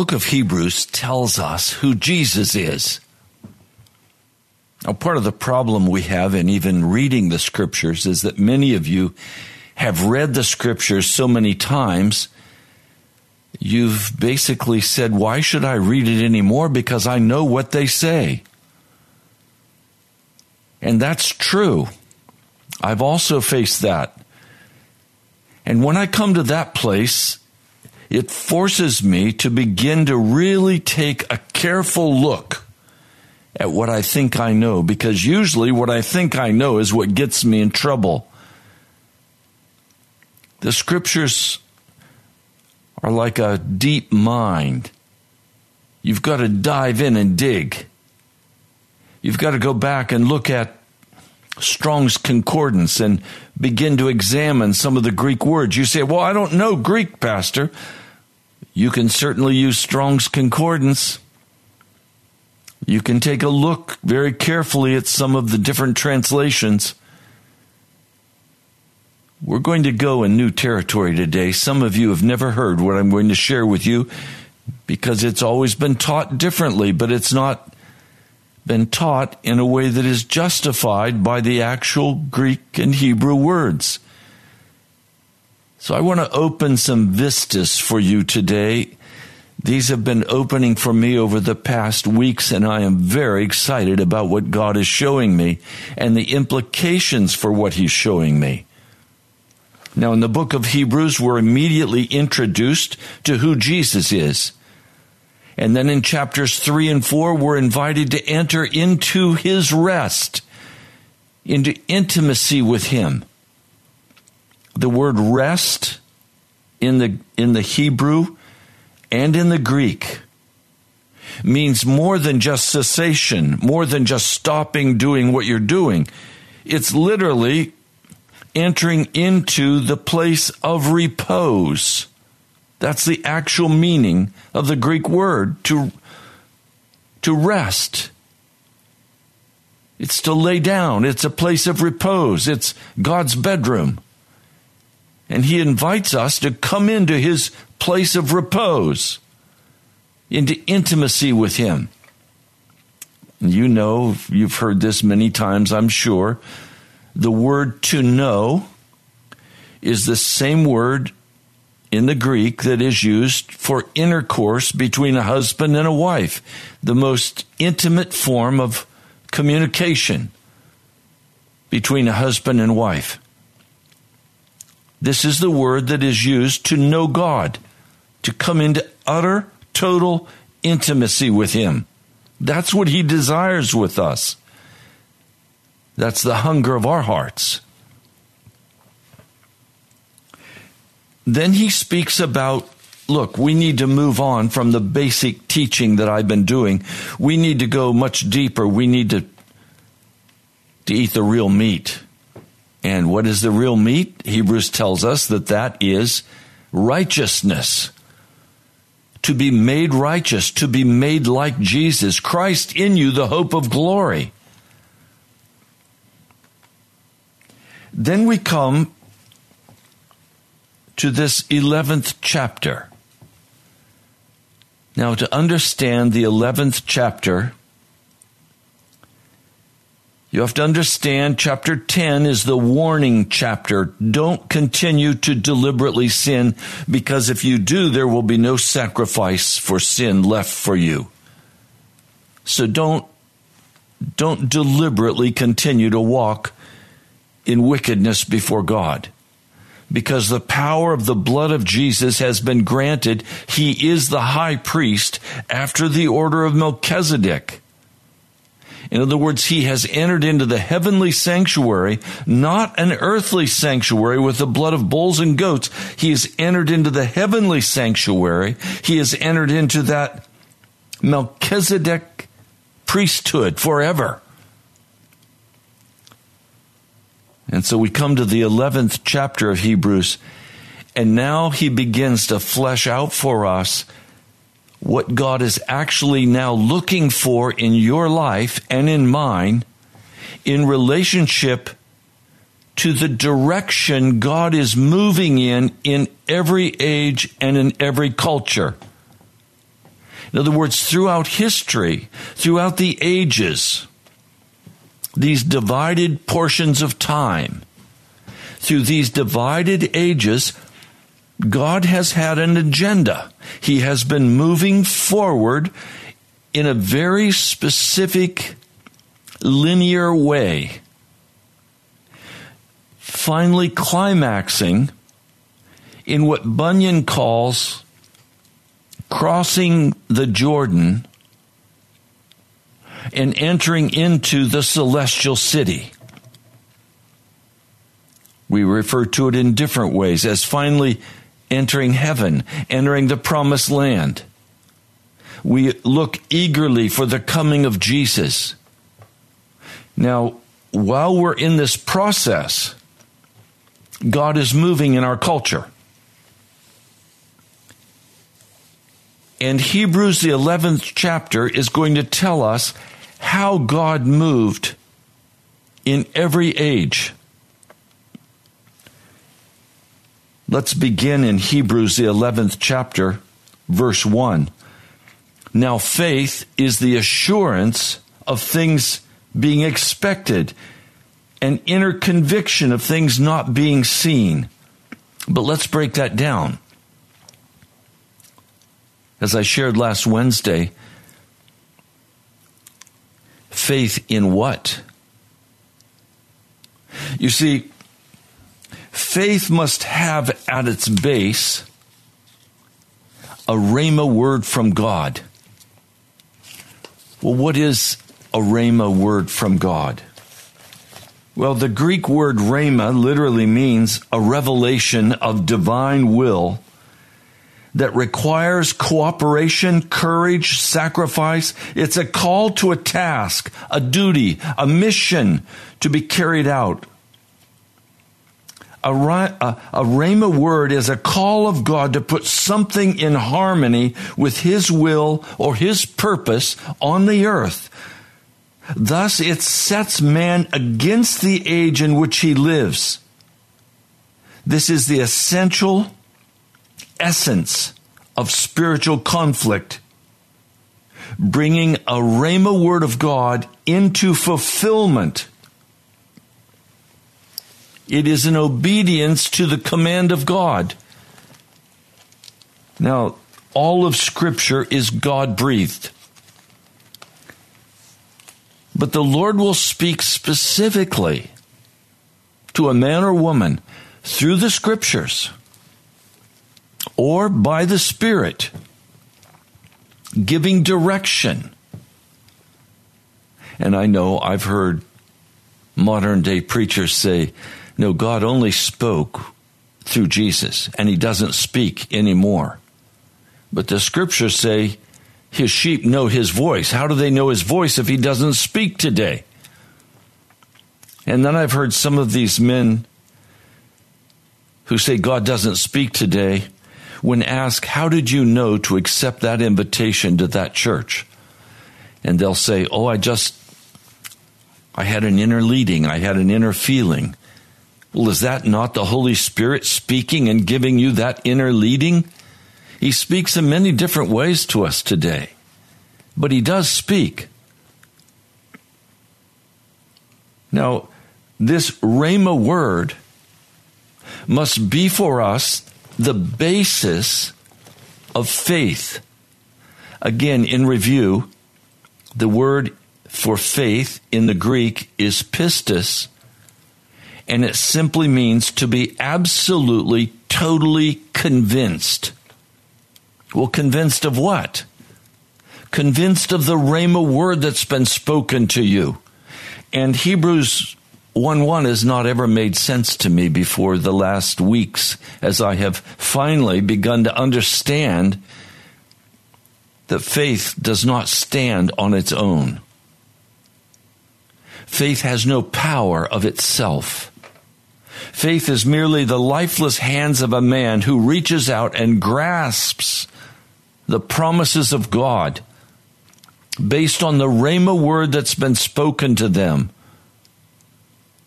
Book of Hebrews tells us who Jesus is. Now, part of the problem we have in even reading the scriptures is that many of you have read the scriptures so many times, you've basically said, Why should I read it anymore? Because I know what they say. And that's true. I've also faced that. And when I come to that place, it forces me to begin to really take a careful look at what I think I know, because usually what I think I know is what gets me in trouble. The scriptures are like a deep mind. You've got to dive in and dig. You've got to go back and look at Strong's Concordance and begin to examine some of the Greek words. You say, Well, I don't know Greek, Pastor. You can certainly use Strong's Concordance. You can take a look very carefully at some of the different translations. We're going to go in new territory today. Some of you have never heard what I'm going to share with you because it's always been taught differently, but it's not been taught in a way that is justified by the actual Greek and Hebrew words. So I want to open some vistas for you today. These have been opening for me over the past weeks, and I am very excited about what God is showing me and the implications for what He's showing me. Now, in the book of Hebrews, we're immediately introduced to who Jesus is. And then in chapters 3 and 4, we're invited to enter into His rest, into intimacy with Him the word rest in the, in the Hebrew and in the Greek means more than just cessation, more than just stopping doing what you're doing. It's literally entering into the place of repose. That's the actual meaning of the Greek word to, to rest. It's to lay down. It's a place of repose. It's God's bedroom and he invites us to come into his place of repose, into intimacy with him. You know, you've heard this many times, I'm sure. The word to know is the same word in the Greek that is used for intercourse between a husband and a wife, the most intimate form of communication between a husband and wife. This is the word that is used to know God, to come into utter, total intimacy with Him. That's what He desires with us. That's the hunger of our hearts. Then he speaks about look, we need to move on from the basic teaching that I've been doing. We need to go much deeper. We need to, to eat the real meat. And what is the real meat? Hebrews tells us that that is righteousness. To be made righteous, to be made like Jesus, Christ in you, the hope of glory. Then we come to this 11th chapter. Now, to understand the 11th chapter, you have to understand chapter 10 is the warning chapter. Don't continue to deliberately sin because if you do, there will be no sacrifice for sin left for you. So don't, don't deliberately continue to walk in wickedness before God because the power of the blood of Jesus has been granted. He is the high priest after the order of Melchizedek. In other words, he has entered into the heavenly sanctuary, not an earthly sanctuary with the blood of bulls and goats. He has entered into the heavenly sanctuary. He has entered into that Melchizedek priesthood forever. And so we come to the 11th chapter of Hebrews, and now he begins to flesh out for us what God is actually now looking for in your life and in mine in relationship to the direction God is moving in in every age and in every culture. In other words, throughout history, throughout the ages, these divided portions of time, through these divided ages, God has had an agenda. He has been moving forward in a very specific, linear way. Finally, climaxing in what Bunyan calls crossing the Jordan and entering into the celestial city. We refer to it in different ways as finally entering heaven, entering the promised land. We look eagerly for the coming of Jesus. Now, while we're in this process, God is moving in our culture. And Hebrews, the 11th chapter, is going to tell us how God moved in every age. Let's begin in Hebrews, the 11th chapter, verse 1. Now, faith is the assurance of things being expected, an inner conviction of things not being seen. But let's break that down. As I shared last Wednesday, faith in what? You see, Faith must have at its base a Rhema word from God. Well, what is a Rhema word from God? Well, the Greek word Rhema literally means a revelation of divine will that requires cooperation, courage, sacrifice. It's a call to a task, a duty, a mission to be carried out. A, a, a Rhema word is a call of God to put something in harmony with His will or His purpose on the earth. Thus, it sets man against the age in which he lives. This is the essential essence of spiritual conflict. Bringing a Rhema word of God into fulfillment it is an obedience to the command of God. Now, all of Scripture is God breathed. But the Lord will speak specifically to a man or woman through the Scriptures or by the Spirit, giving direction. And I know I've heard modern day preachers say, no, God only spoke through Jesus, and he doesn't speak anymore. But the scriptures say his sheep know his voice. How do they know his voice if he doesn't speak today? And then I've heard some of these men who say God doesn't speak today when asked, How did you know to accept that invitation to that church? And they'll say, Oh, I just, I had an inner leading, I had an inner feeling. Well, is that not the Holy Spirit speaking and giving you that inner leading? He speaks in many different ways to us today, but He does speak. Now, this Rhema word must be for us the basis of faith. Again, in review, the word for faith in the Greek is pistis, and it simply means to be absolutely, totally convinced. Well, convinced of what? convinced of the Rhema word that's been spoken to you. And Hebrews 1 1 has not ever made sense to me before the last weeks as I have finally begun to understand that faith does not stand on its own. Faith has no power of itself. Faith is merely the lifeless hands of a man who reaches out and grasps the promises of God based on the Rhema word that's been spoken to them.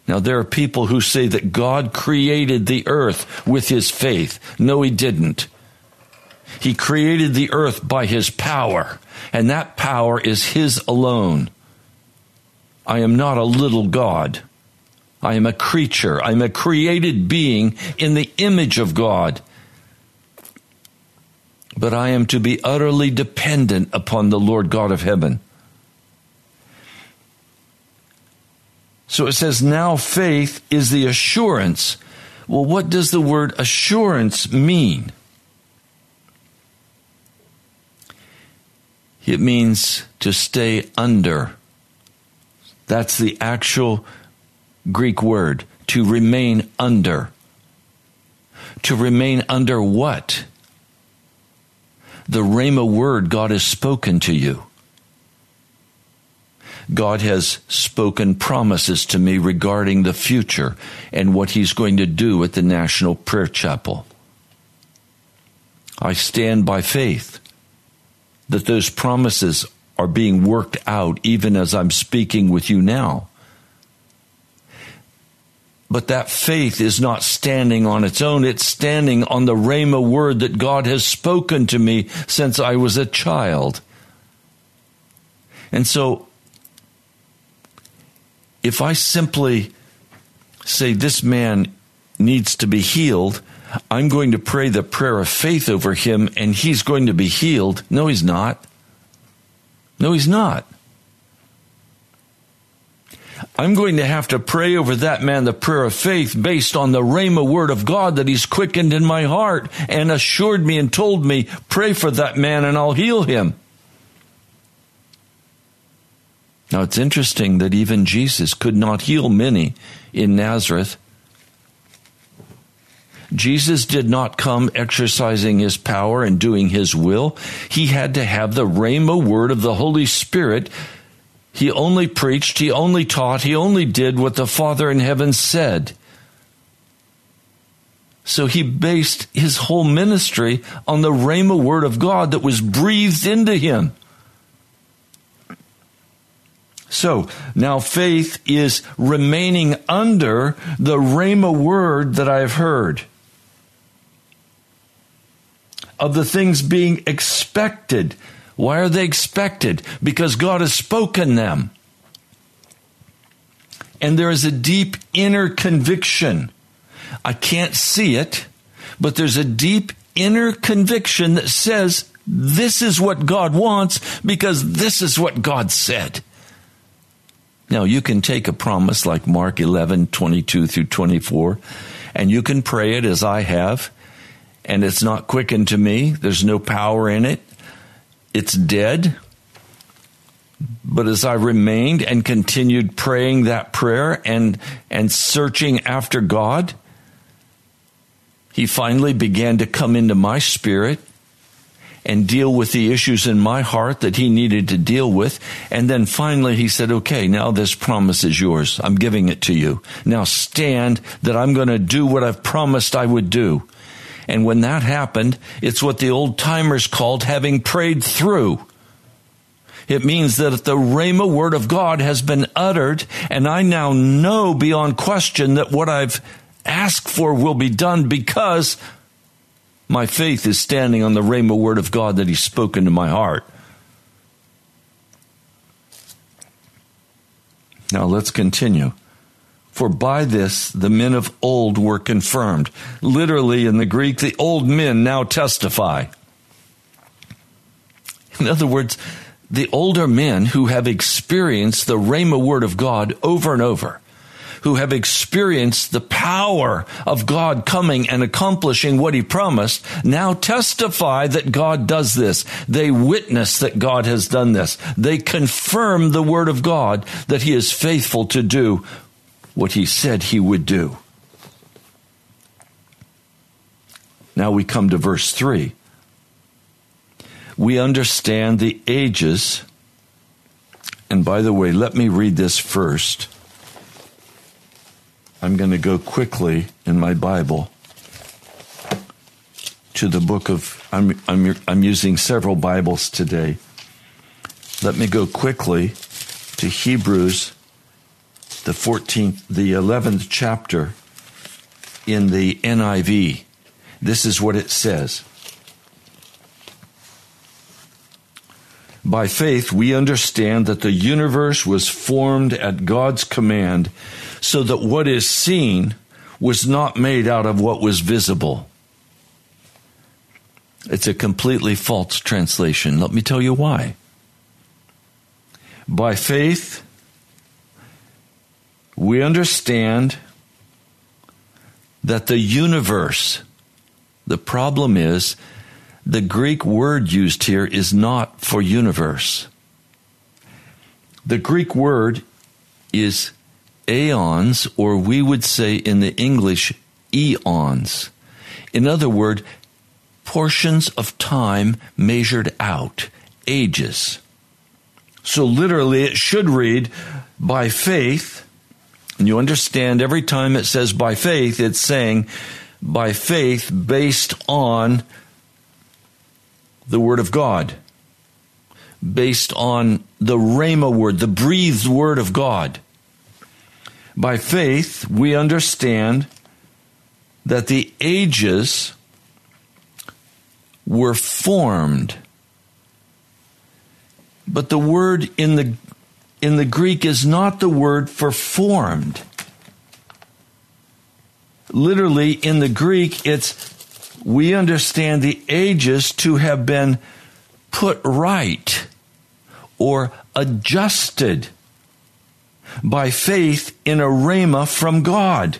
Now, there are people who say that God created the earth with his faith. No, he didn't. He created the earth by his power, and that power is his alone. I am not a little God. I am a creature. I'm a created being in the image of God. But I am to be utterly dependent upon the Lord God of heaven. So it says, now faith is the assurance. Well, what does the word assurance mean? It means to stay under. That's the actual Greek word, to remain under. To remain under what? The Rhema word God has spoken to you. God has spoken promises to me regarding the future and what He's going to do at the National Prayer Chapel. I stand by faith that those promises are being worked out even as I'm speaking with you now. But that faith is not standing on its own. It's standing on the Rhema word that God has spoken to me since I was a child. And so, if I simply say this man needs to be healed, I'm going to pray the prayer of faith over him and he's going to be healed. No, he's not. No, he's not. I'm going to have to pray over that man the prayer of faith based on the Rhema word of God that he's quickened in my heart and assured me and told me, pray for that man and I'll heal him. Now it's interesting that even Jesus could not heal many in Nazareth Jesus did not come exercising his power and doing his will. He had to have the Rhema word of the Holy Spirit. He only preached, he only taught, he only did what the Father in heaven said. So he based his whole ministry on the Rhema word of God that was breathed into him. So now faith is remaining under the Rhema word that I have heard of the things being expected. Why are they expected? Because God has spoken them. And there is a deep inner conviction. I can't see it, but there's a deep inner conviction that says this is what God wants because this is what God said. Now, you can take a promise like Mark 11, 22 through 24, and you can pray it as I have, and it's not quickened to me. There's no power in it. It's dead. But as I remained and continued praying that prayer and, and searching after God, He finally began to come into my spirit and deal with the issues in my heart that He needed to deal with. And then finally He said, okay, now this promise is yours. I'm giving it to you. Now stand that I'm going to do what I've promised I would do. And when that happened, it's what the old timers called having prayed through. It means that the Rhema word of God has been uttered, and I now know beyond question that what I've asked for will be done because my faith is standing on the Rhema word of God that He's spoken to my heart. Now let's continue. For by this the men of old were confirmed. Literally in the Greek, the old men now testify. In other words, the older men who have experienced the Rhema word of God over and over, who have experienced the power of God coming and accomplishing what he promised now testify that God does this. They witness that God has done this. They confirm the word of God that he is faithful to do what he said he would do. Now we come to verse 3. We understand the ages. And by the way, let me read this first. I'm going to go quickly in my Bible to the book of, I'm, I'm, I'm using several Bibles today. Let me go quickly to Hebrews, the 14th, the 11th chapter in the NIV. This is what it says. By faith, we understand that the universe was formed at God's command, so that what is seen was not made out of what was visible. It's a completely false translation. Let me tell you why. By faith, we understand that the universe the problem is the Greek word used here is not for universe. The Greek word is aeons, or we would say in the English, eons. In other words, portions of time measured out, ages. So literally, it should read, by faith, and you understand every time it says by faith, it's saying by faith based on the Word of God, based on the Rhema word, the breathed Word of God. By faith, we understand that the ages were formed. But the word in the, in the Greek is not the word for formed literally in the Greek, it's we understand the ages to have been put right or adjusted by faith in a rhema from God.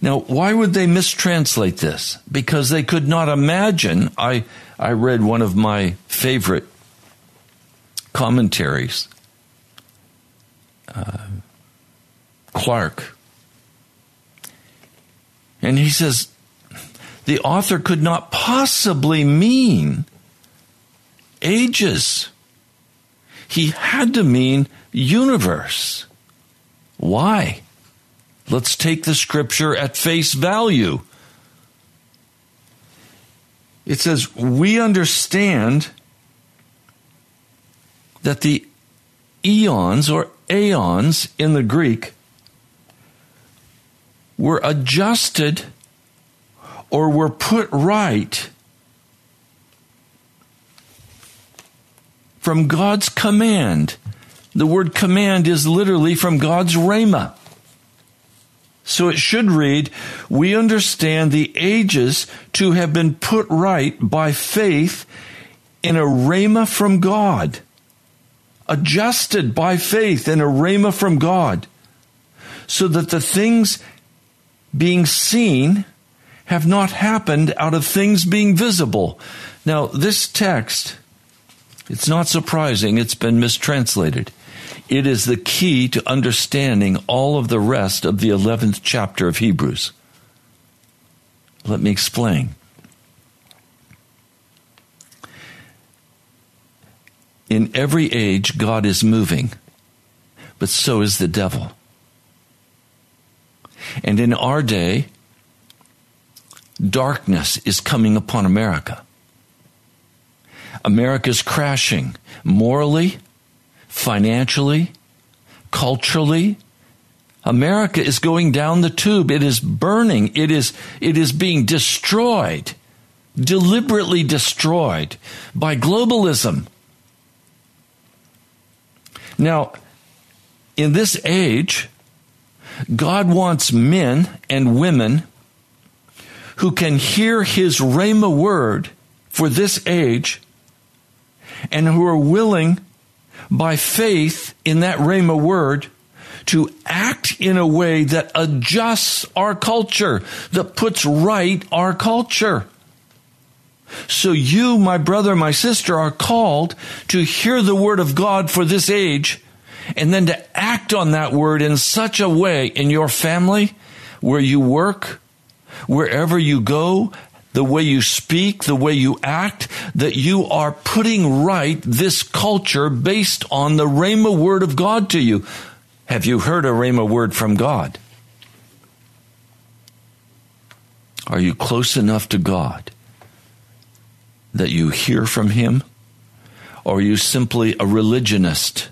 Now, why would they mistranslate this? Because they could not imagine. I, I read one of my favorite commentaries. Uh, Clarke. And he says, the author could not possibly mean ages. He had to mean universe. Why? Let's take the scripture at face value. It says, We understand that the eons or aeons in the Greek were adjusted or were put right from God's command. The word command is literally from God's rhema. So it should read, we understand the ages to have been put right by faith in a rhema from God. Adjusted by faith in a rhema from God. So that the things being seen have not happened out of things being visible. Now, this text, it's not surprising it's been mistranslated. It is the key to understanding all of the rest of the 11th chapter of Hebrews. Let me explain. In every age, God is moving, but so is the devil. And in our day, darkness is coming upon America. America's crashing morally, financially, culturally. America is going down the tube. It is burning. It is, it is being destroyed, deliberately destroyed by globalism. Now, in this age, God wants men and women who can hear his Rhema word for this age and who are willing by faith in that Rhema word to act in a way that adjusts our culture, that puts right our culture. So you, my brother, my sister, are called to hear the word of God for this age and then to act on that word in such a way in your family, where you work, wherever you go, the way you speak, the way you act, that you are putting right this culture based on the Rhema word of God to you. Have you heard a Rhema word from God? Are you close enough to God that you hear from Him? Or are you simply a religionist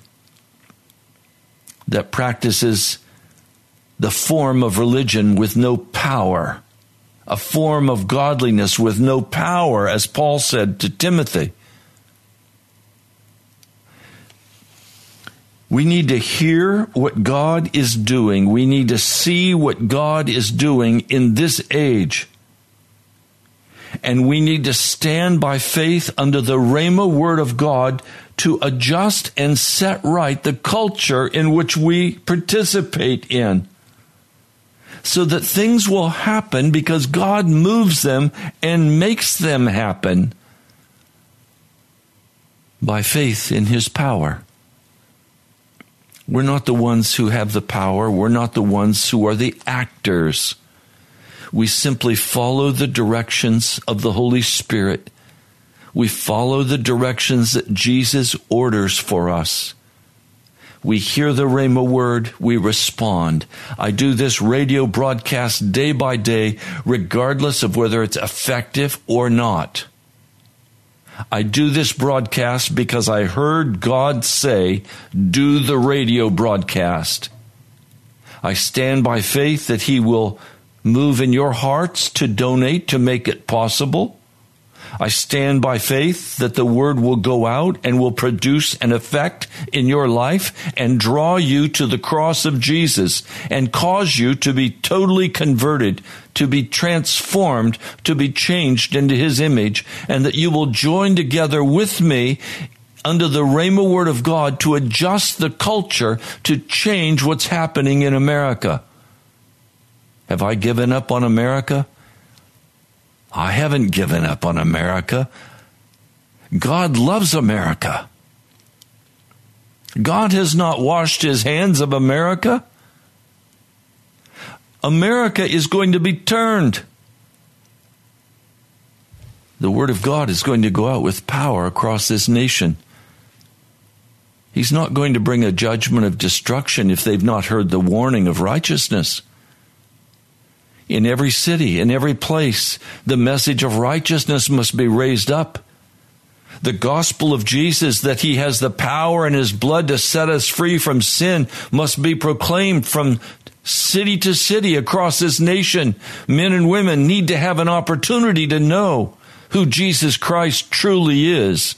that practices the form of religion with no power? A form of godliness with no power, as Paul said to Timothy. We need to hear what God is doing. We need to see what God is doing in this age. And we need to stand by faith under the Rhema word of God to adjust and set right the culture in which we participate in. So that things will happen because God moves them and makes them happen by faith in His power. We're not the ones who have the power. We're not the ones who are the actors. We simply follow the directions of the Holy Spirit. We follow the directions that Jesus orders for us. We hear the Rhema word, we respond. I do this radio broadcast day by day, regardless of whether it's effective or not. I do this broadcast because I heard God say, do the radio broadcast. I stand by faith that He will move in your hearts to donate to make it possible. I stand by faith that the word will go out and will produce an effect in your life and draw you to the cross of Jesus and cause you to be totally converted, to be transformed, to be changed into his image, and that you will join together with me under the Rhema word of God to adjust the culture to change what's happening in America. Have I given up on America? I haven't given up on America. God loves America. God has not washed his hands of America. America is going to be turned. The Word of God is going to go out with power across this nation. He's not going to bring a judgment of destruction if they've not heard the warning of righteousness in every city, in every place, the message of righteousness must be raised up. The gospel of Jesus, that he has the power in his blood to set us free from sin, must be proclaimed from city to city across this nation. Men and women need to have an opportunity to know who Jesus Christ truly is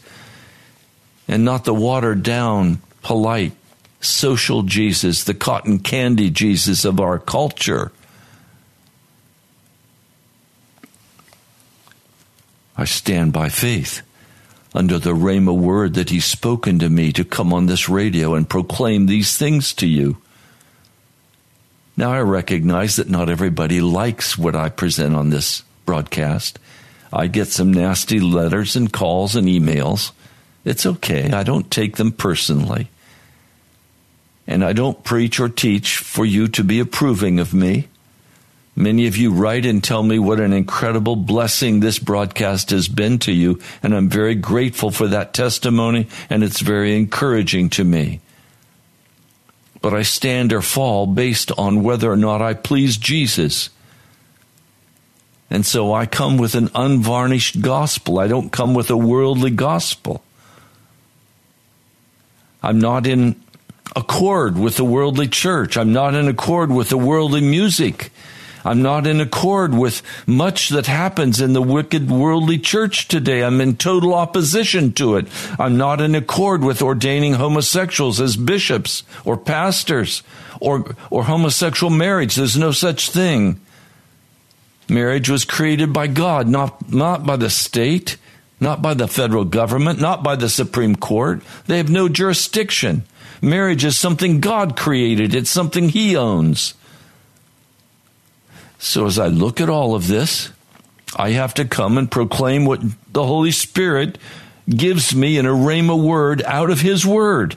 and not the watered down, polite, social Jesus, the cotton candy Jesus of our culture. I stand by faith under the Rhema word that He's spoken to me to come on this radio and proclaim these things to you. Now, I recognize that not everybody likes what I present on this broadcast. I get some nasty letters and calls and emails. It's okay. I don't take them personally. And I don't preach or teach for you to be approving of me. Many of you write and tell me what an incredible blessing this broadcast has been to you, and I'm very grateful for that testimony, and it's very encouraging to me. But I stand or fall based on whether or not I please Jesus. And so I come with an unvarnished gospel. I don't come with a worldly gospel. I'm not in accord with the worldly church. I'm not in accord with the worldly music. I'm not in accord with much that happens in the wicked worldly church today. I'm in total opposition to it. I'm not in accord with ordaining homosexuals as bishops or pastors or, or homosexual marriage. There's no such thing. Marriage was created by God, not, not by the state, not by the federal government, not by the Supreme Court. They have no jurisdiction. Marriage is something God created, it's something He owns. So as I look at all of this, I have to come and proclaim what the Holy Spirit gives me in a rhema word out of His Word.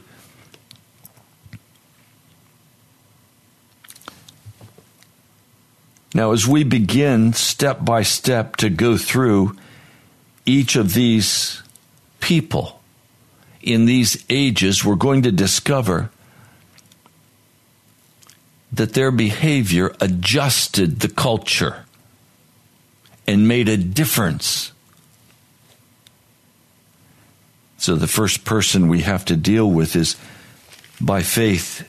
Now, as we begin step by step to go through each of these people in these ages, we're going to discover that their behavior adjusted the culture and made a difference. So, the first person we have to deal with is by faith,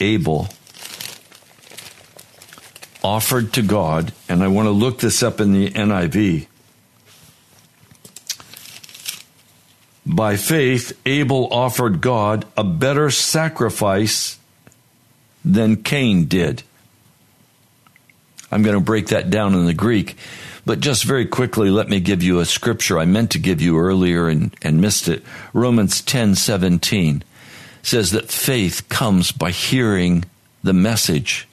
Abel offered to God, and I want to look this up in the NIV. By faith, Abel offered God a better sacrifice than Cain did. I'm going to break that down in the Greek, but just very quickly, let me give you a scripture I meant to give you earlier and, and missed it. Romans 10 17 says that faith comes by hearing the message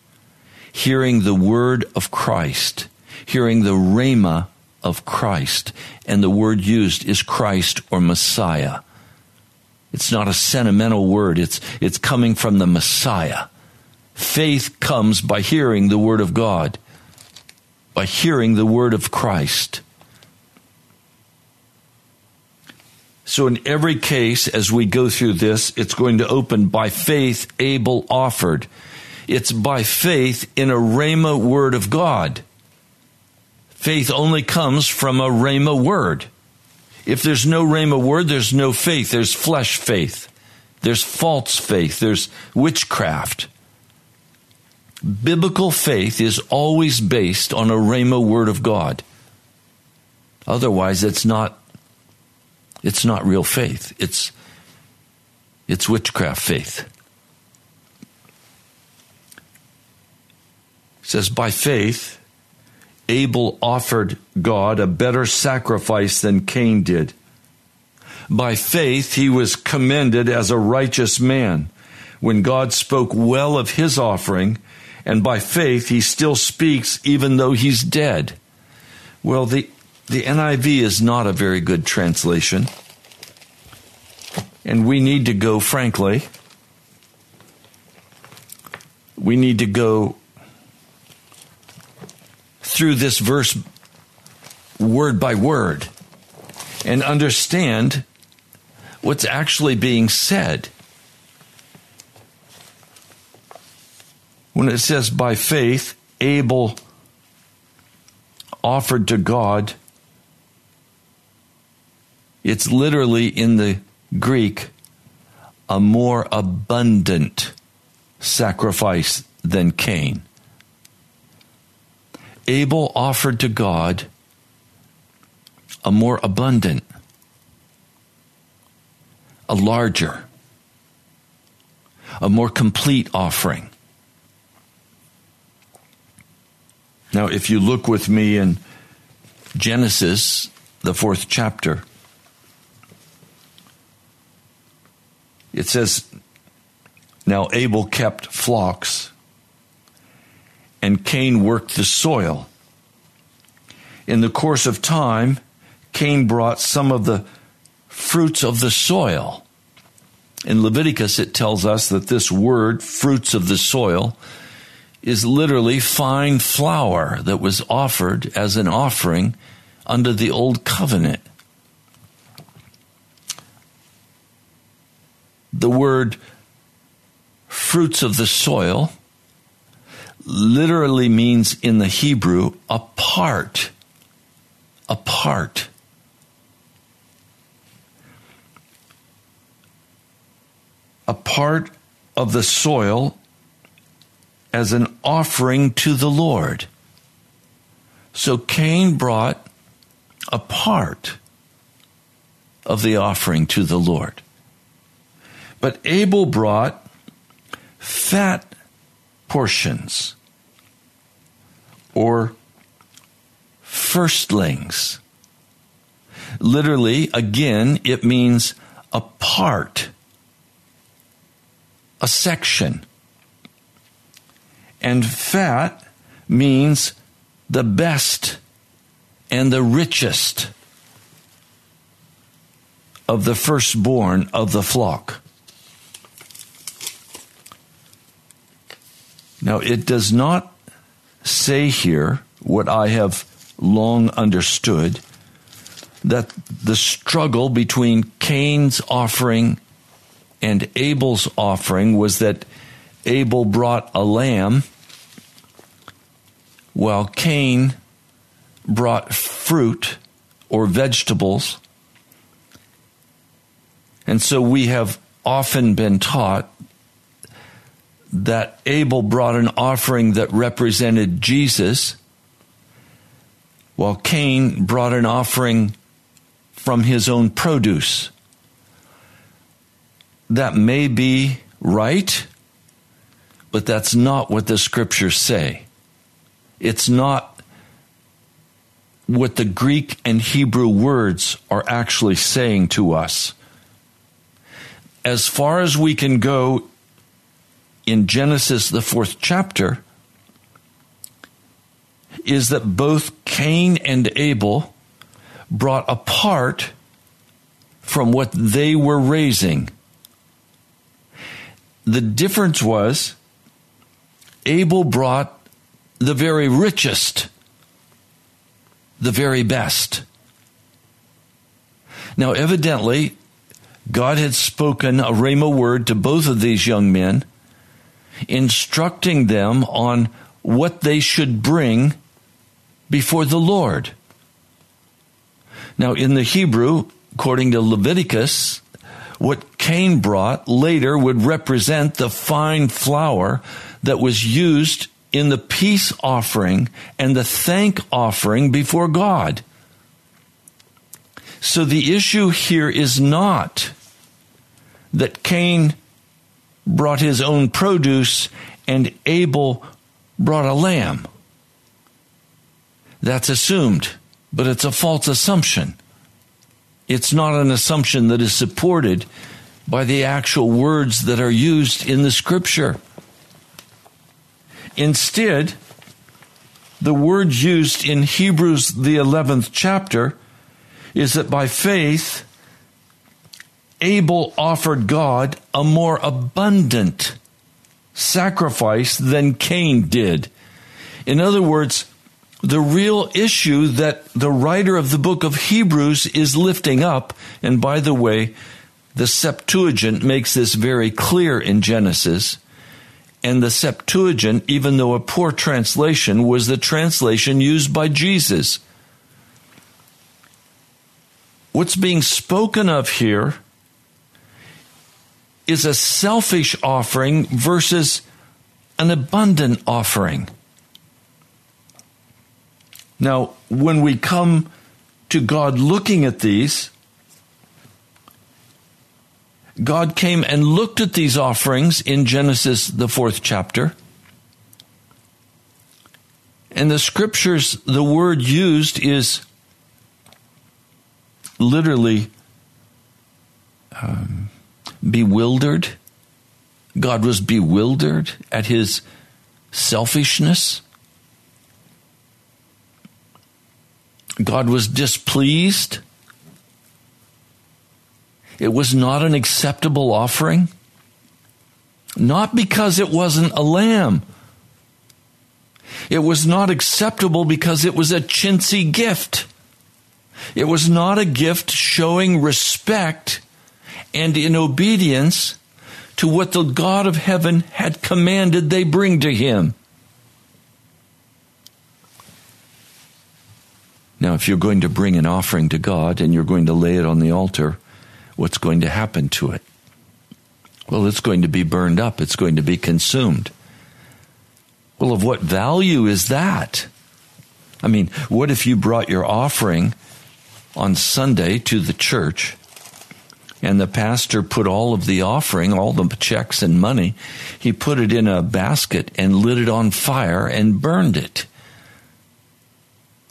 hearing the word of Christ, hearing the rhema of Christ. And the word used is Christ or Messiah. It's not a sentimental word, it's, it's coming from the Messiah. Faith comes by hearing the word of God, by hearing the word of Christ. So, in every case, as we go through this, it's going to open by faith, Abel offered. It's by faith in a Rhema word of God. Faith only comes from a Rhema word. If there's no Rhema word, there's no faith. There's flesh faith. There's false faith. There's witchcraft. Biblical faith is always based on a Rhema word of God. Otherwise, it's not, it's not real faith. It's, it's witchcraft faith. It says, By faith, Abel offered God a better sacrifice than Cain did. By faith, he was commended as a righteous man when God spoke well of his offering, and by faith, he still speaks even though he's dead. Well, the, the NIV is not a very good translation, and we need to go, frankly, we need to go through this verse word by word and understand what's actually being said. When it says by faith, Abel offered to God, it's literally in the Greek a more abundant sacrifice than Cain. Abel offered to God a more abundant, a larger, a more complete offering. Now, if you look with me in Genesis, the fourth chapter, it says, Now Abel kept flocks and Cain worked the soil. In the course of time, Cain brought some of the fruits of the soil. In Leviticus, it tells us that this word, fruits of the soil, is literally fine flour that was offered as an offering under the old covenant. The word fruits of the soil literally means in the Hebrew a part. A part. A part of the soil as an offering to the Lord. So Cain brought a part of the offering to the Lord. But Abel brought fat portions or firstlings. literally, again, it means a part, a section. And fat means the best and the richest of the firstborn of the flock. Now, it does not say here what I have long understood that the struggle between Cain's offering and Abel's offering was that Abel brought a lamb while Cain brought fruit or vegetables. And so we have often been taught that Abel brought an offering that represented Jesus, while Cain brought an offering from his own produce. That may be right, but that's not what the scriptures say. It's not what the Greek and Hebrew words are actually saying to us. As far as we can go in Genesis, the fourth chapter, is that both Cain and Abel brought a part from what they were raising. The difference was Abel brought the very richest, the very best. Now, evidently, God had spoken a rhema word to both of these young men instructing them on what they should bring before the Lord. Now, in the Hebrew, according to Leviticus, what Cain brought later would represent the fine flour that was used in the peace offering and the thank offering before God. So the issue here is not that Cain brought his own produce, and Abel brought a lamb. That's assumed, but it's a false assumption. It's not an assumption that is supported by the actual words that are used in the scripture. Instead, the word used in Hebrews, the 11th chapter, is that by faith, Abel offered God a more abundant sacrifice than Cain did. In other words, the real issue that the writer of the book of Hebrews is lifting up, and by the way, the Septuagint makes this very clear in Genesis. And the Septuagint, even though a poor translation, was the translation used by Jesus. What's being spoken of here is a selfish offering versus an abundant offering. Now, when we come to God looking at these, God came and looked at these offerings in Genesis, the fourth chapter. And the scriptures, the word used is literally um, bewildered. God was bewildered at his selfishness. God was displeased. It was not an acceptable offering. Not because it wasn't a lamb. It was not acceptable because it was a chintzy gift. It was not a gift showing respect and in obedience to what the God of heaven had commanded they bring to him. Now, if you're going to bring an offering to God and you're going to lay it on the altar, what's going to happen to it? Well, it's going to be burned up, it's going to be consumed. Well, of what value is that? I mean, what if you brought your offering on Sunday to the church and the pastor put all of the offering, all the checks and money, he put it in a basket and lit it on fire and burned it.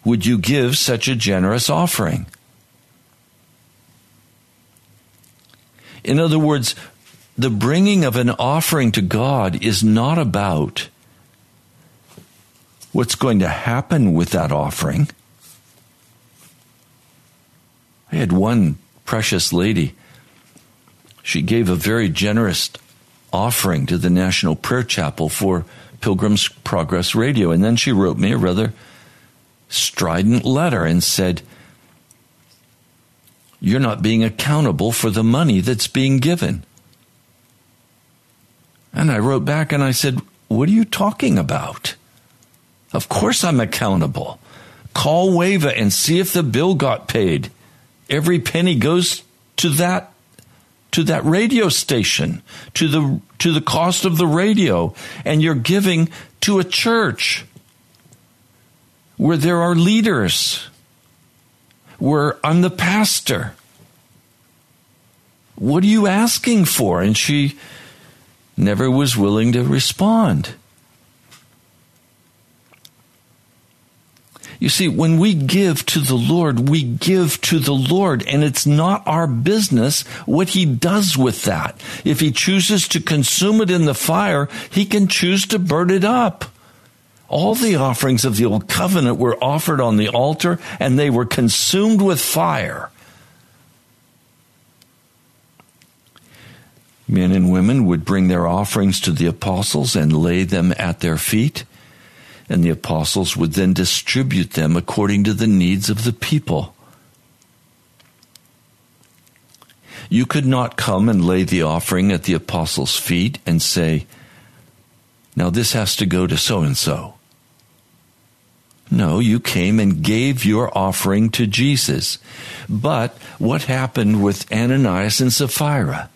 Would you give such a generous offering? In other words, the bringing of an offering to God is not about what's going to happen with that offering. I had one precious lady. She gave a very generous offering to the National Prayer Chapel for Pilgrim's Progress Radio. And then she wrote me a rather strident letter and said, You're not being accountable for the money that's being given. And I wrote back and I said, What are you talking about? Of course I'm accountable. Call WAVA and see if the bill got paid. Every penny goes to that to that radio station, to the to the cost of the radio, and you're giving to a church where there are leaders, where I'm the pastor. What are you asking for? And she never was willing to respond. You see, when we give to the Lord, we give to the Lord, and it's not our business what He does with that. If He chooses to consume it in the fire, He can choose to burn it up. All the offerings of the Old Covenant were offered on the altar, and they were consumed with fire. Men and women would bring their offerings to the apostles and lay them at their feet and the apostles would then distribute them according to the needs of the people. You could not come and lay the offering at the apostles' feet and say, Now this has to go to so and so. No, you came and gave your offering to Jesus. But what happened with Ananias and Sapphira?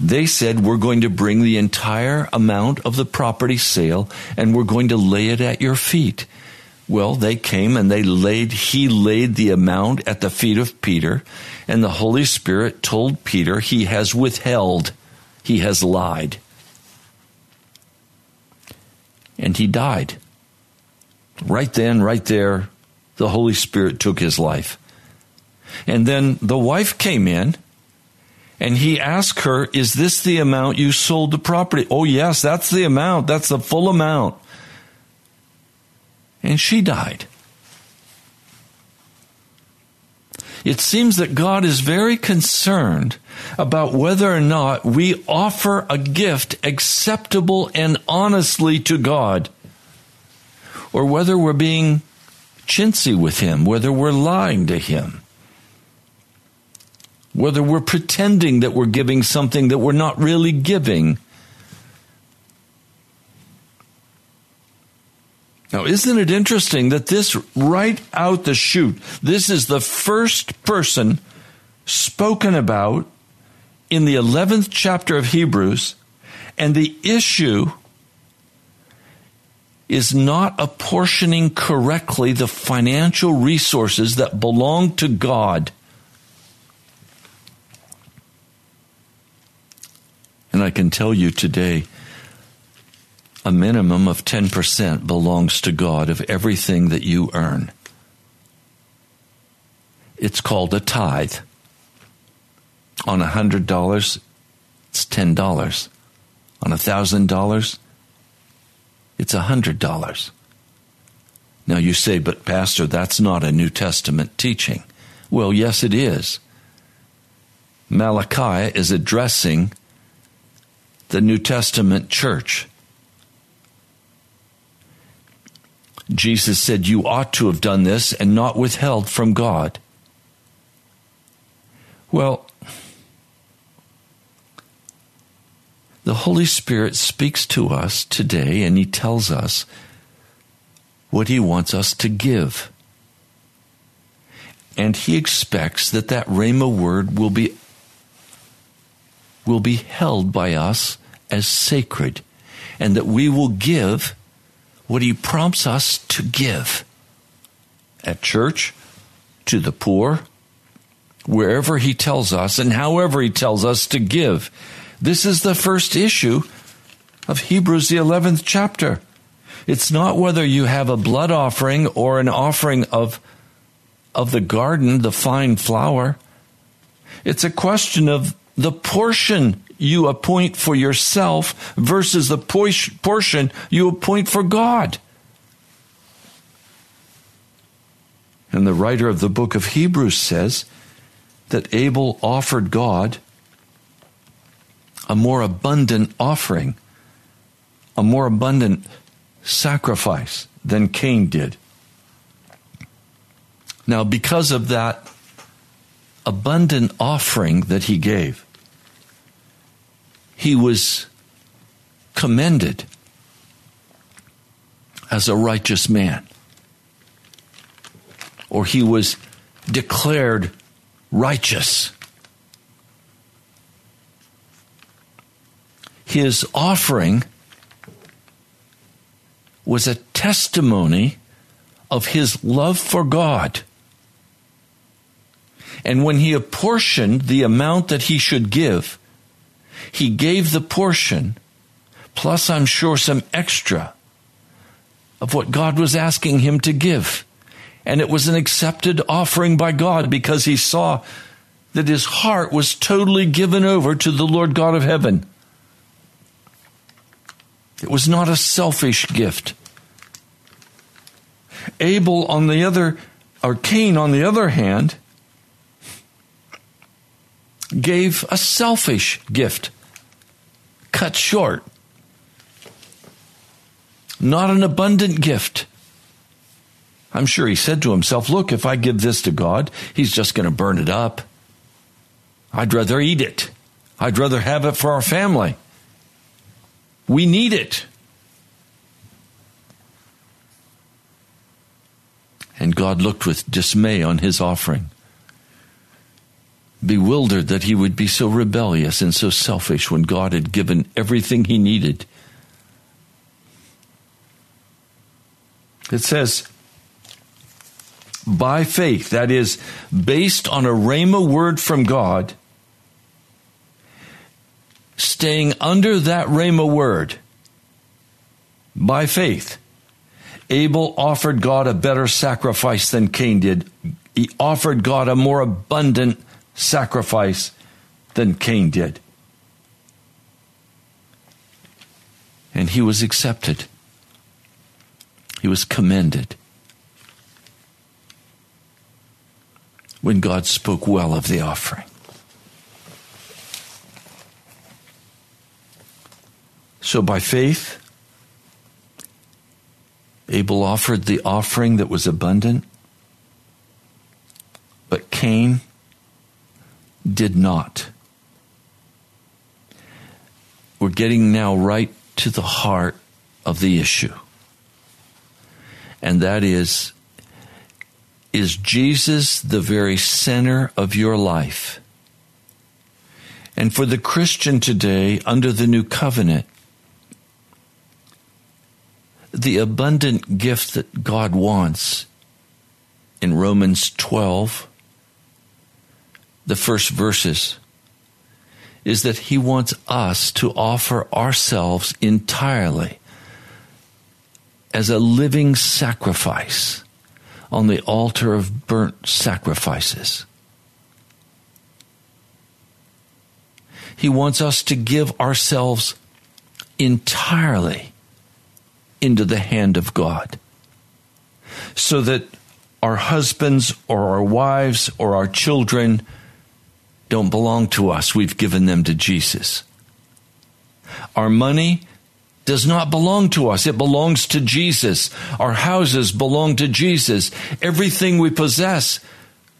They said, We're going to bring the entire amount of the property sale and we're going to lay it at your feet. Well, they came and they laid, he laid the amount at the feet of Peter, and the Holy Spirit told Peter he has withheld, he has lied. And he died. Right then, right there, the Holy Spirit took his life. And then the wife came in and he asked her, Is this the amount you sold the property? Oh, yes, that's the amount. That's the full amount. And she died. It seems that God is very concerned about whether or not we offer a gift acceptable and honestly to God, or whether we're being chintzy with Him, whether we're lying to Him whether we're pretending that we're giving something that we're not really giving. Now, isn't it interesting that this right out the chute, this is the first person spoken about in the 11th chapter of Hebrews, and the issue is not apportioning correctly the financial resources that belong to God. And I can tell you today, a minimum of 10% belongs to God of everything that you earn. It's called a tithe. On a $100, it's $10. On a $1,000, it's a $100. Now you say, but Pastor, that's not a New Testament teaching. Well, yes, it is. Malachi is addressing the New Testament church. Jesus said, You ought to have done this and not withheld from God. Well, the Holy Spirit speaks to us today and He tells us what He wants us to give. And He expects that that Rhema word will be, will be held by us as sacred and that we will give what he prompts us to give at church, to the poor, wherever he tells us and however he tells us to give. This is the first issue of Hebrews, the 11th chapter. It's not whether you have a blood offering or an offering of, of the garden, the fine flour. It's a question of the portion you appoint for yourself versus the portion you appoint for God. And the writer of the book of Hebrews says that Abel offered God a more abundant offering, a more abundant sacrifice than Cain did. Now, because of that abundant offering that he gave, he was commended as a righteous man, or he was declared righteous. His offering was a testimony of his love for God. And when he apportioned the amount that he should give, he gave the portion, plus I'm sure some extra of what God was asking him to give. And it was an accepted offering by God because he saw that his heart was totally given over to the Lord God of heaven. It was not a selfish gift. Abel, on the other, or Cain, on the other hand, gave a selfish gift, cut short, not an abundant gift. I'm sure he said to himself, Look, if I give this to God, he's just going to burn it up. I'd rather eat it. I'd rather have it for our family. We need it. And God looked with dismay on his offering, bewildered that he would be so rebellious and so selfish when God had given everything he needed. It says, by faith, that is, based on a Rhema word from God, staying under that Rhema word, by faith, Abel offered God a better sacrifice than Cain did. He offered God a more abundant sacrifice than Cain did. And he was accepted. He was commended. When God spoke well of the offering. So by faith, Abel offered the offering that was abundant, but Cain did not. We're getting now right to the heart of the issue. And that is is Jesus the very center of your life? And for the Christian today, under the new covenant, the abundant gift that God wants in Romans 12, the first verses, is that He wants us to offer ourselves entirely as a living sacrifice on the altar of burnt sacrifices. He wants us to give ourselves entirely into the hand of God. So that our husbands or our wives or our children don't belong to us. We've given them to Jesus. Our money does not belong to us. It belongs to Jesus. Our houses belong to Jesus. Everything we possess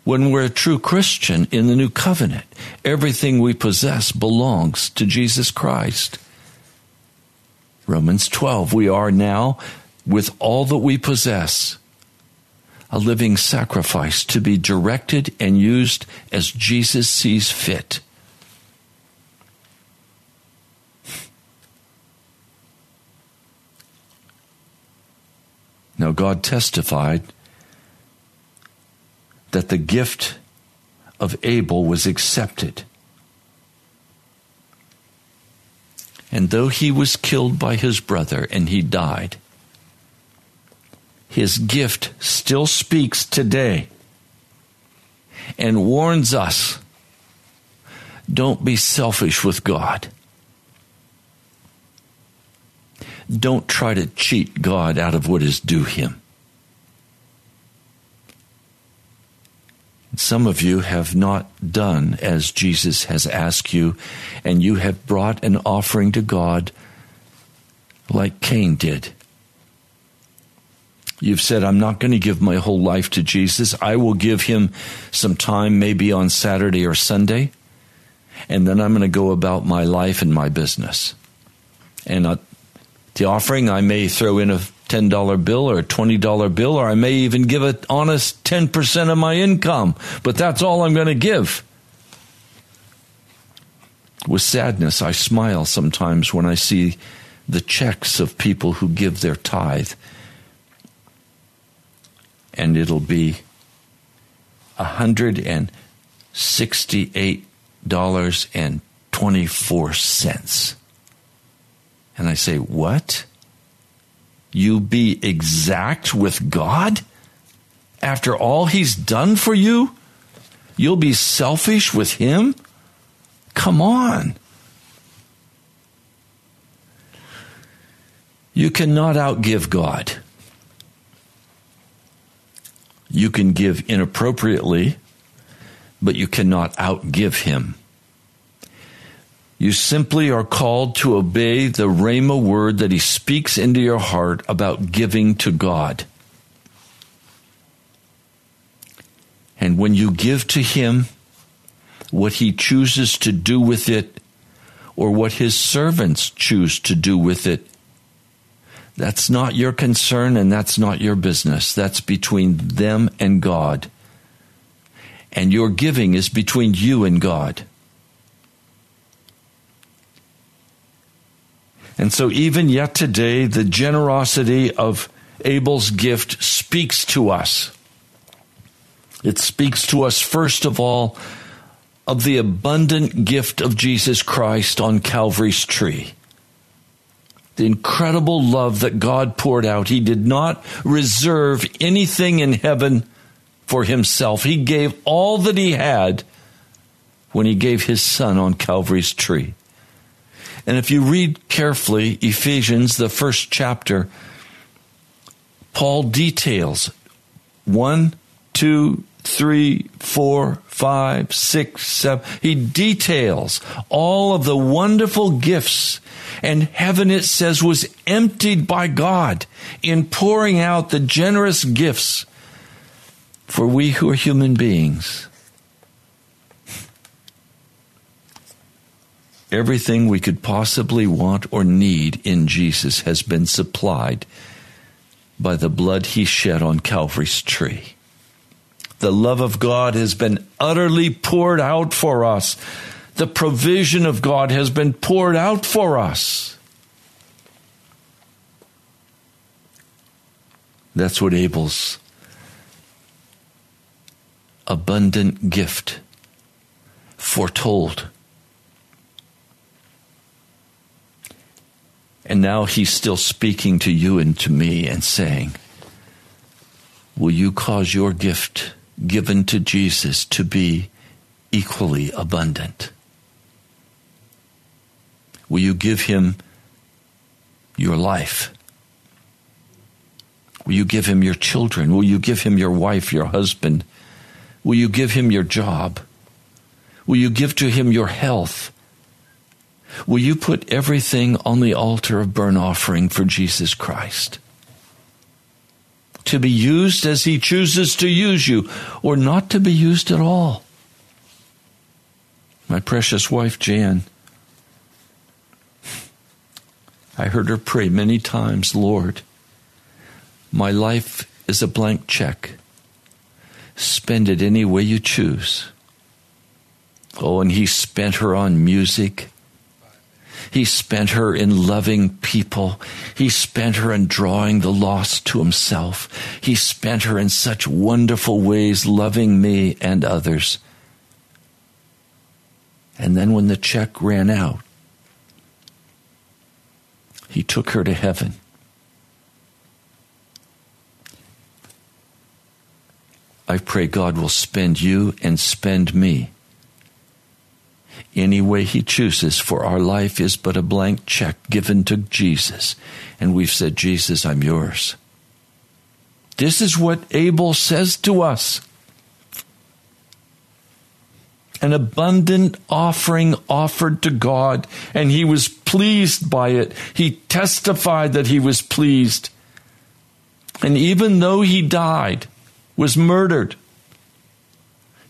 when we're a true Christian in the new covenant, everything we possess belongs to Jesus Christ. Romans 12, we are now, with all that we possess, a living sacrifice to be directed and used as Jesus sees fit. Now, God testified that the gift of Abel was accepted. And though he was killed by his brother and he died, his gift still speaks today and warns us Don't be selfish with God. Don't try to cheat God out of what is due him. Some of you have not done as Jesus has asked you, and you have brought an offering to God like Cain did. You've said, I'm not going to give my whole life to Jesus. I will give him some time, maybe on Saturday or Sunday, and then I'm going to go about my life and my business. And uh, the offering, I may throw in a $10 bill or a $20 bill, or I may even give an honest 10% of my income, but that's all I'm going to give. With sadness, I smile sometimes when I see the checks of people who give their tithe and it'll be $168.24. And I say, What? You be exact with God? After all He's done for you? You'll be selfish with Him? Come on. You cannot outgive God. You can give inappropriately, but you cannot outgive him. You simply are called to obey the Rhema word that he speaks into your heart about giving to God. And when you give to him what he chooses to do with it, or what his servants choose to do with it, that's not your concern and that's not your business. That's between them and God. And your giving is between you and God. And so, even yet today, the generosity of Abel's gift speaks to us. It speaks to us, first of all, of the abundant gift of Jesus Christ on Calvary's tree the incredible love that God poured out. He did not reserve anything in heaven for himself. He gave all that he had when he gave his son on Calvary's tree. And if you read carefully Ephesians, the first chapter, Paul details one, two, three, four, five, six, seven. He details all of the wonderful gifts and heaven, it says, was emptied by God in pouring out the generous gifts for we who are human beings. Everything we could possibly want or need in Jesus has been supplied by the blood he shed on Calvary's tree. The love of God has been utterly poured out for us the provision of God has been poured out for us. That's what Abel's abundant gift foretold. And now he's still speaking to you and to me and saying, Will you cause your gift given to Jesus to be equally abundant? Will you give him your life? Will you give him your children? Will you give him your wife, your husband? Will you give him your job? Will you give to him your health? Will you put everything on the altar of burnt offering for Jesus Christ? To be used as he chooses to use you, or not to be used at all. My precious wife, Jan, I heard her pray many times, Lord, my life is a blank check. Spend it any way you choose. Oh, and he spent her on music. He spent her in loving people. He spent her in drawing the lost to himself. He spent her in such wonderful ways, loving me and others. And then when the check ran out, he took her to heaven. I pray God will spend you and spend me any way He chooses, for our life is but a blank check given to Jesus. And we've said, Jesus, I'm yours. This is what Abel says to us an abundant offering offered to God, and he was pleased by it. He testified that he was pleased. And even though he died, was murdered,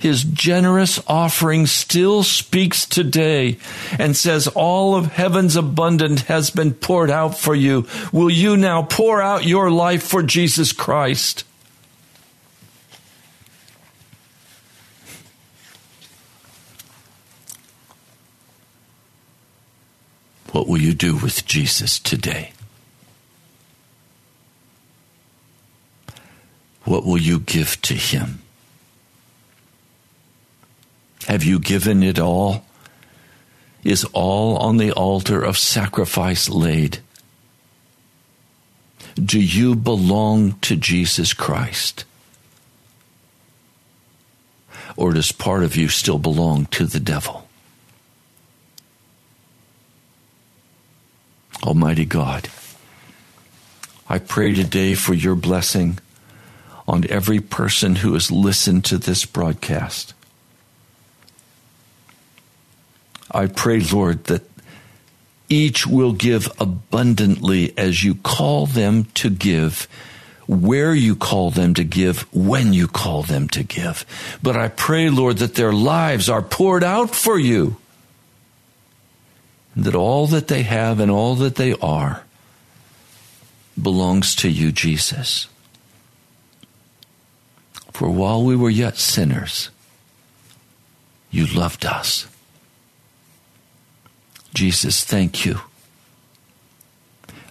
his generous offering still speaks today and says, All of heaven's abundance has been poured out for you. Will you now pour out your life for Jesus Christ? What will you do with Jesus today? What will you give to him? Have you given it all? Is all on the altar of sacrifice laid? Do you belong to Jesus Christ? Or does part of you still belong to the devil? Almighty God, I pray today for your blessing on every person who has listened to this broadcast. I pray, Lord, that each will give abundantly as you call them to give, where you call them to give, when you call them to give. But I pray, Lord, that their lives are poured out for you, and that all that they have and all that they are belongs to you, Jesus. For while we were yet sinners, you loved us. Jesus, thank you.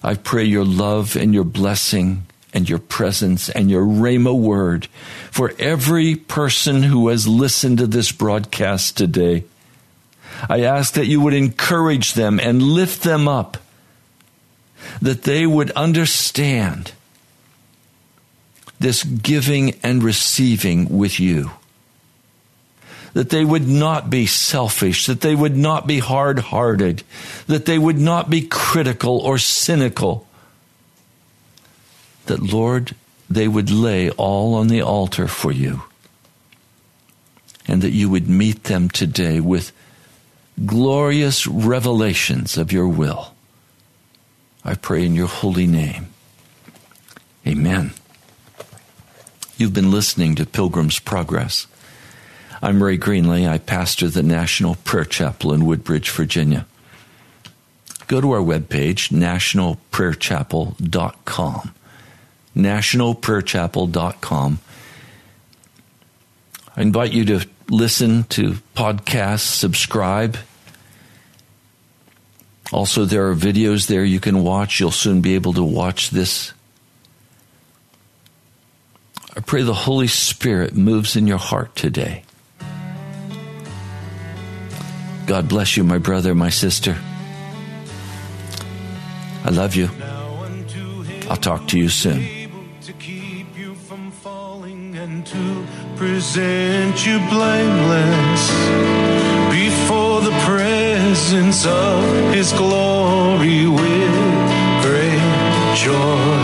I pray your love and your blessing and your presence and your Rhema word for every person who has listened to this broadcast today. I ask that you would encourage them and lift them up, that they would understand this giving and receiving with you that they would not be selfish, that they would not be hard hearted, that they would not be critical or cynical. That, Lord, they would lay all on the altar for you, and that you would meet them today with glorious revelations of your will. I pray in your holy name. Amen. You've been listening to Pilgrim's Progress. I'm Ray Greenley. I pastor the National Prayer Chapel in Woodbridge, Virginia. Go to our webpage, nationalprayerchapel.com. Nationalprayerchapel.com. I invite you to listen to podcasts, subscribe. Also, there are videos there you can watch. You'll soon be able to watch this. I pray the Holy Spirit moves in your heart today God bless you, my brother, my sister. I love you. I'll talk to you soon. present you blameless before the presence of his glory with great joy.